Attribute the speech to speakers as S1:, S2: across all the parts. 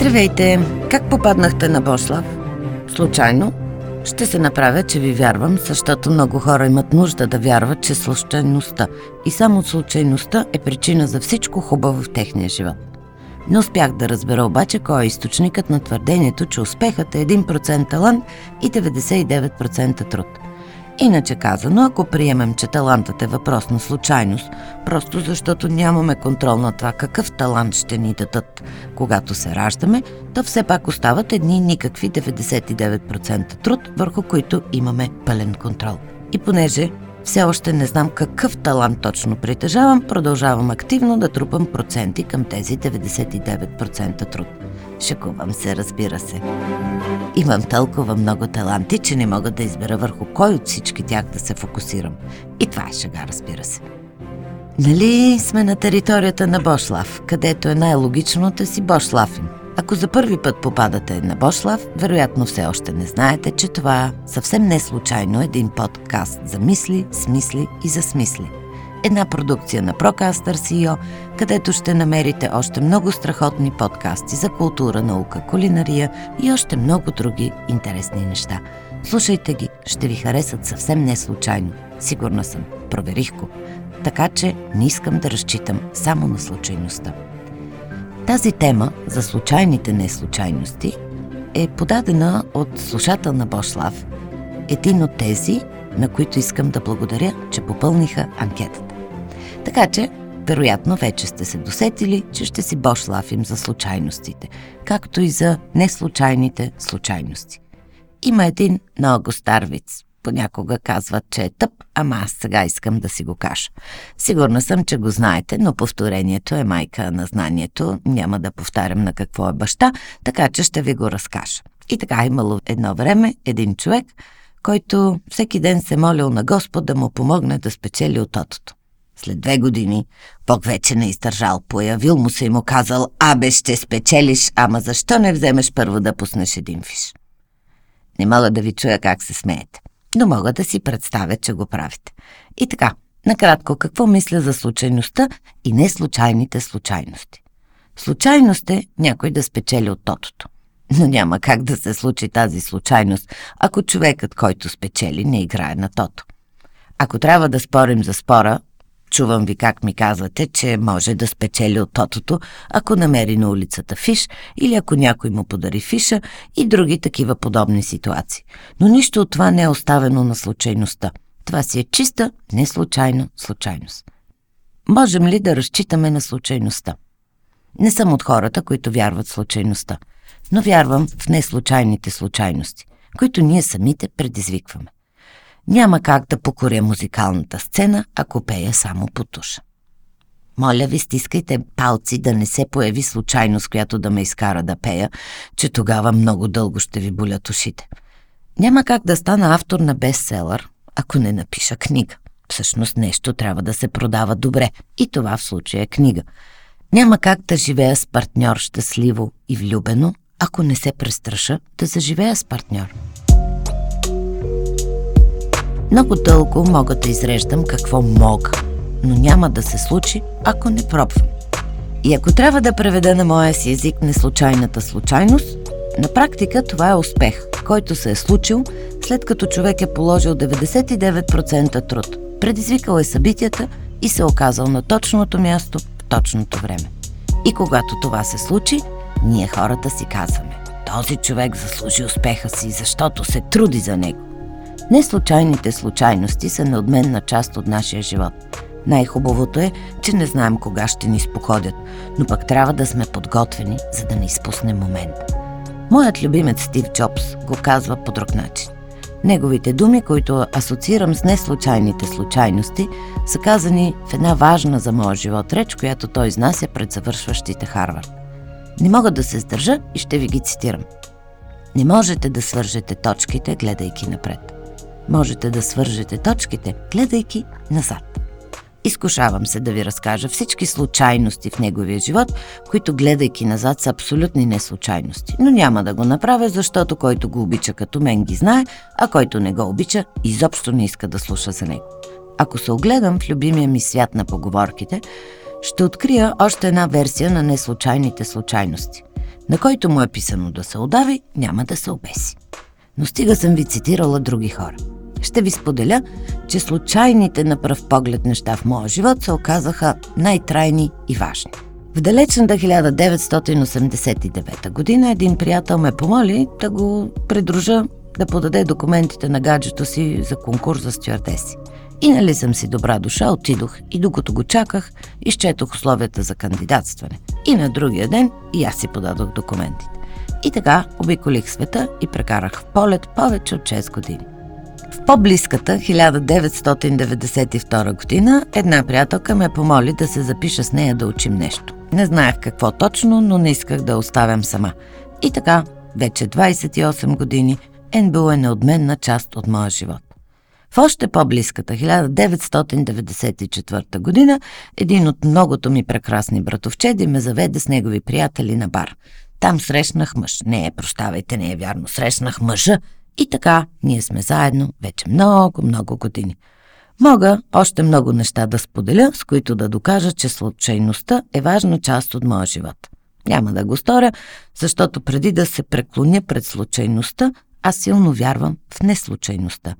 S1: Здравейте! Как попаднахте на Бошлав? Случайно? Ще се направя, че ви вярвам, защото много хора имат нужда да вярват, че случайността и само случайността е причина за всичко хубаво в техния живот. Не успях да разбера обаче кой е източникът на твърдението, че успехът е 1% талант и 99% труд – Иначе казано, ако приемем, че талантът е въпрос на случайност, просто защото нямаме контрол на това какъв талант ще ни дадат, когато се раждаме, то все пак остават едни никакви 99% труд, върху които имаме пълен контрол. И понеже все още не знам какъв талант точно притежавам, продължавам активно да трупам проценти към тези 99% труд. Шекувам се, разбира се. Имам толкова много таланти, че не мога да избера върху кой от всички тях да се фокусирам. И това е шега, разбира се. Нали сме на територията на Бошлав, където е най-логично да си Бошлафим. Ако за първи път попадате на Бошлав, вероятно все още не знаете, че това съвсем не е един подкаст за мисли, смисли и за смисли една продукция на Procaster CEO, където ще намерите още много страхотни подкасти за култура, наука, кулинария и още много други интересни неща. Слушайте ги, ще ви харесат съвсем не случайно. Сигурна съм, проверих го. Така че не искам да разчитам само на случайността. Тази тема за случайните неслучайности е подадена от слушател на Бошлав, един от тези, на които искам да благодаря, че попълниха анкетата. Така че, вероятно, вече сте се досетили, че ще си бошлафим за случайностите, както и за неслучайните случайности. Има един много стар виц. Понякога казват, че е тъп, ама аз сега искам да си го кажа. Сигурна съм, че го знаете, но повторението е майка на знанието. Няма да повтарям на какво е баща, така че ще ви го разкажа. И така имало едно време един човек, който всеки ден се молил на Господ да му помогне да спечели от отото. След две години Бог вече не издържал, появил му се и му казал «Абе, ще спечелиш, ама защо не вземеш първо да пуснеш един фиш?» Не мога да ви чуя как се смеете, но мога да си представя, че го правите. И така, накратко, какво мисля за случайността и не случайните случайности? Случайност е някой да спечели от тотото. Но няма как да се случи тази случайност, ако човекът, който спечели, не играе на тото. Ако трябва да спорим за спора, Чувам ви как ми казвате, че може да спечели от тотото, ако намери на улицата фиш или ако някой му подари фиша и други такива подобни ситуации. Но нищо от това не е оставено на случайността. Това си е чиста, не случайно случайност. Можем ли да разчитаме на случайността? Не съм от хората, които вярват в случайността, но вярвам в неслучайните случайности, които ние самите предизвикваме. Няма как да покоря музикалната сцена, ако пея само по туша. Моля ви, стискайте палци да не се появи случайност, която да ме изкара да пея, че тогава много дълго ще ви болят ушите. Няма как да стана автор на бестселър, ако не напиша книга. Всъщност нещо трябва да се продава добре и това в случая е книга. Няма как да живея с партньор щастливо и влюбено, ако не се престраша да заживея с партньор. Много дълго мога да изреждам какво мога, но няма да се случи, ако не пробвам. И ако трябва да преведа на моя си език неслучайната случайност, на практика това е успех, който се е случил след като човек е положил 99% труд, предизвикал е събитията и се е оказал на точното място в точното време. И когато това се случи, ние хората си казваме, този човек заслужи успеха си, защото се труди за него. Не случайните случайности са неотменна част от нашия живот. Най-хубавото е, че не знаем кога ще ни споходят, но пък трябва да сме подготвени, за да не изпуснем момент. Моят любимец Стив Джобс го казва по друг начин. Неговите думи, които асоциирам с неслучайните случайности, са казани в една важна за моя живот реч, която той изнася пред завършващите Харвард. Не мога да се сдържа и ще ви ги цитирам. Не можете да свържете точките, гледайки напред можете да свържете точките, гледайки назад. Изкушавам се да ви разкажа всички случайности в неговия живот, които гледайки назад са абсолютни неслучайности. Но няма да го направя, защото който го обича като мен ги знае, а който не го обича, изобщо не иска да слуша за него. Ако се огледам в любимия ми свят на поговорките, ще открия още една версия на неслучайните случайности. На който му е писано да се удави, няма да се обеси. Но стига съм ви цитирала други хора. Ще ви споделя, че случайните на пръв поглед неща в моя живот се оказаха най-трайни и важни. В далечната 1989 година един приятел ме помоли да го придружа да подаде документите на гаджето си за конкурс за стюардеси. И нали съм си добра душа, отидох и докато го чаках, изчетох условията за кандидатстване. И на другия ден и аз си подадох документите. И така обиколих света и прекарах в полет повече от 6 години. В по-близката 1992 година една приятелка ме помоли да се запиша с нея да учим нещо. Не знаех какво точно, но не исках да оставям сама. И така, вече 28 години, НБУ е неотменна част от моя живот. В още по-близката 1994 година един от многото ми прекрасни братовчеди ме заведе с негови приятели на бар. Там срещнах мъж. Не, прощавайте, не е вярно. Срещнах мъжа. И така, ние сме заедно вече много, много години. Мога още много неща да споделя, с които да докажа, че случайността е важна част от моя живот. Няма да го сторя, защото преди да се преклоня пред случайността, аз силно вярвам в неслучайността.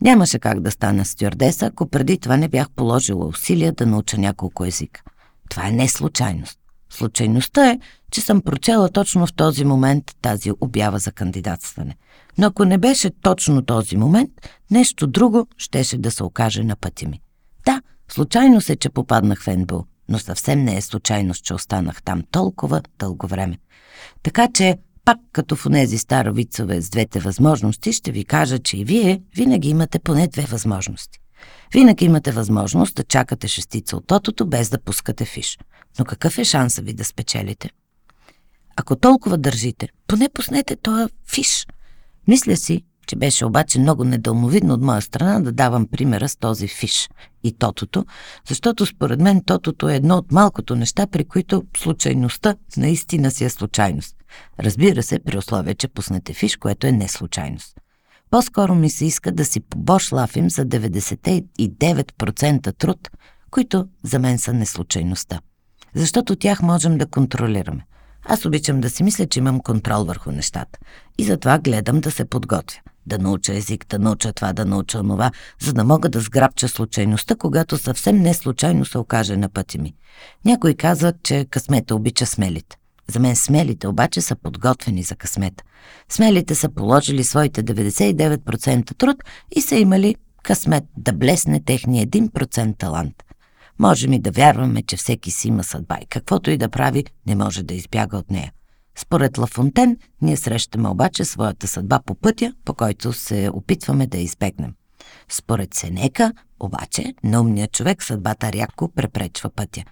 S1: Нямаше как да стана стюардеса, ако преди това не бях положила усилия да науча няколко езика. Това е не случайност. Случайността е, че съм прочела точно в този момент тази обява за кандидатстване. Но ако не беше точно този момент, нещо друго щеше да се окаже на пъти ми. Да, случайно се, че попаднах в НБУ, но съвсем не е случайност, че останах там толкова дълго време. Така че пак като в онези старовицове с двете възможности, ще ви кажа, че и вие винаги имате поне две възможности. Винаги имате възможност да чакате шестица от тотото, без да пускате фиш. Но какъв е шанса ви да спечелите? Ако толкова държите, поне пуснете този фиш. Мисля си, че беше обаче много недълновидно от моя страна да давам примера с този фиш и тотото, защото според мен тотото е едно от малкото неща, при които случайността наистина си е случайност. Разбира се, при условие, че пуснете фиш, което е не случайност. По-скоро ми се иска да си побошлафим за 99% труд, които за мен са неслучайността. Защото тях можем да контролираме. Аз обичам да си мисля, че имам контрол върху нещата. И затова гледам да се подготвя. Да науча език, да науча това, да науча това, за да мога да сграбча случайността, когато съвсем не случайно се окаже на пъти ми. Някой казва, че късмета обича смелите. За мен смелите обаче са подготвени за късмета. Смелите са положили своите 99% труд и са имали късмет да блесне техния 1% талант. Можем и да вярваме, че всеки си има съдба и каквото и да прави, не може да избяга от нея. Според Лафонтен, ние срещаме обаче своята съдба по пътя, по който се опитваме да избегнем. Според Сенека, обаче, на умния човек съдбата рядко препречва пътя.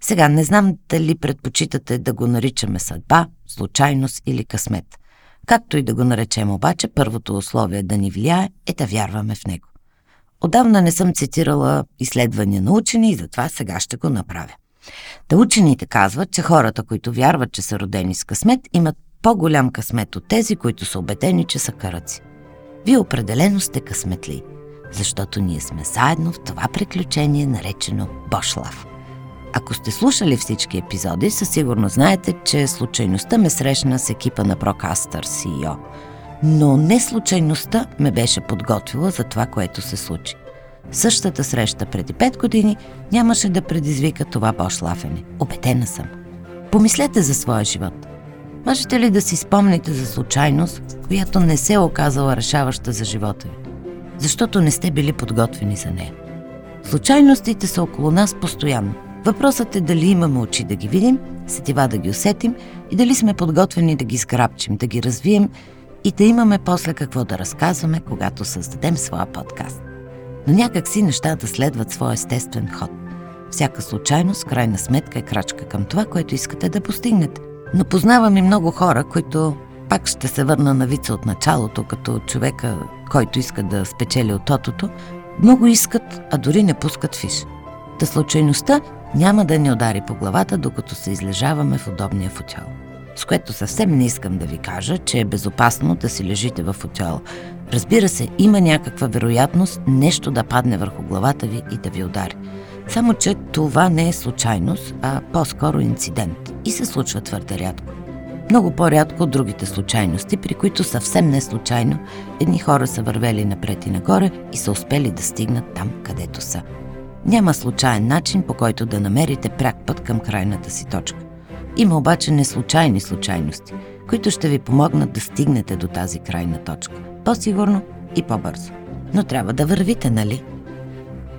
S1: Сега не знам дали предпочитате да го наричаме съдба, случайност или късмет. Както и да го наречем обаче, първото условие да ни влияе е да вярваме в него. Отдавна не съм цитирала изследвания на учени и затова сега ще го направя. Та учените казват, че хората, които вярват, че са родени с късмет, имат по-голям късмет от тези, които са убедени, че са караци. Вие определено сте късметли, защото ние сме заедно в това приключение, наречено Бошлав. Ако сте слушали всички епизоди, със сигурност знаете, че случайността ме срещна с екипа на Procasters CEO. Но не случайността ме беше подготвила за това, което се случи. Същата среща преди 5 години нямаше да предизвика това бошлафене. Обетена съм. Помислете за своя живот. Можете ли да си спомните за случайност, която не се е оказала решаваща за живота ви? Защото не сте били подготвени за нея. Случайностите са около нас постоянно – Въпросът е дали имаме очи да ги видим, сетива да ги усетим и дали сме подготвени да ги сграбчим, да ги развием и да имаме после какво да разказваме, когато създадем своя подкаст. Но някак си нещата следват своя естествен ход. Всяка случайност, крайна сметка, е крачка към това, което искате да постигнете. Но познавам и много хора, които пак ще се върна на вица от началото, като човека, който иска да спечели от тотото, много искат, а дори не пускат фиш. Та случайността няма да ни удари по главата, докато се излежаваме в удобния футюл. С което съвсем не искам да ви кажа, че е безопасно да си лежите в футюл. Разбира се, има някаква вероятност нещо да падне върху главата ви и да ви удари. Само, че това не е случайност, а по-скоро инцидент и се случва твърде рядко. Много по-рядко от другите случайности, при които съвсем не случайно едни хора са вървели напред и нагоре и са успели да стигнат там, където са. Няма случайен начин, по който да намерите пряк път към крайната си точка. Има обаче неслучайни случайности, които ще ви помогнат да стигнете до тази крайна точка. По-сигурно и по-бързо. Но трябва да вървите, нали?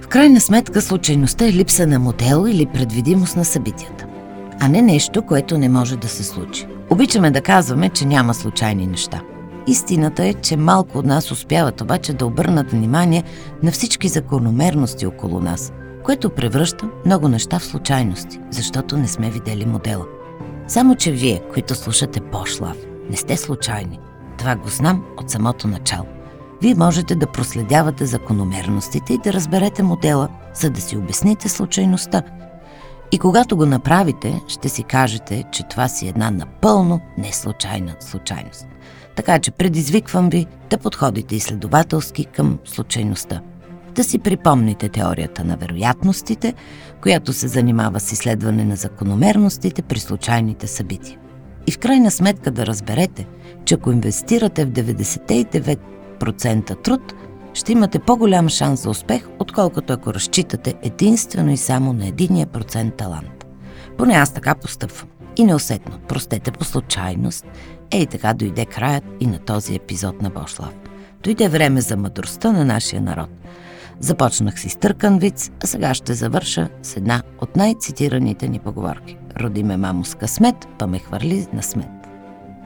S1: В крайна сметка случайността е липса на модел или предвидимост на събитията, а не нещо, което не може да се случи. Обичаме да казваме, че няма случайни неща. Истината е, че малко от нас успяват обаче да обърнат внимание на всички закономерности около нас, което превръща много неща в случайности, защото не сме видели модела. Само, че вие, които слушате Пошлав, не сте случайни. Това го знам от самото начало. Вие можете да проследявате закономерностите и да разберете модела, за да си обясните случайността. И когато го направите, ще си кажете, че това си една напълно неслучайна случайност. Така че предизвиквам ви да подходите изследователски към случайността. Да си припомните теорията на вероятностите, която се занимава с изследване на закономерностите при случайните събития. И в крайна сметка да разберете, че ако инвестирате в 99% труд, ще имате по-голям шанс за успех, отколкото ако разчитате единствено и само на единия процент талант. Поне аз така постъпвам. И неусетно, простете по случайност, ей така дойде краят и на този епизод на Бошлав. Дойде време за мъдростта на нашия народ. Започнах си стъркан виц, а сега ще завърша с една от най-цитираните ни поговорки. Роди ме мамо с късмет, па ме хвърли на смет.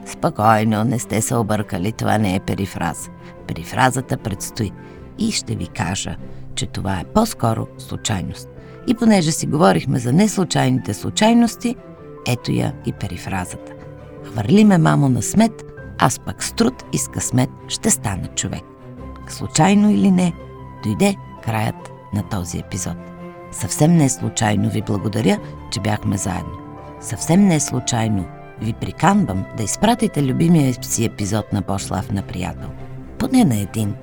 S1: Спокойно, не сте се объркали, това не е перифраза. Перифразата предстои и ще ви кажа, че това е по-скоро случайност. И понеже си говорихме за неслучайните случайности, ето я и перифразата. Хвърли ме мамо на смет, аз пък с труд и с късмет ще стана човек. Случайно или не, дойде краят на този епизод. Съвсем не случайно ви благодаря, че бяхме заедно. Съвсем не случайно ви приканвам да изпратите любимия си епизод на Пошлав на приятел. Поне на един,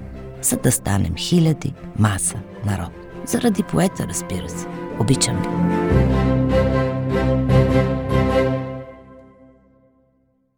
S1: за да станем хиляди, маса, народ. Заради поета, разбира се. Обичам ви.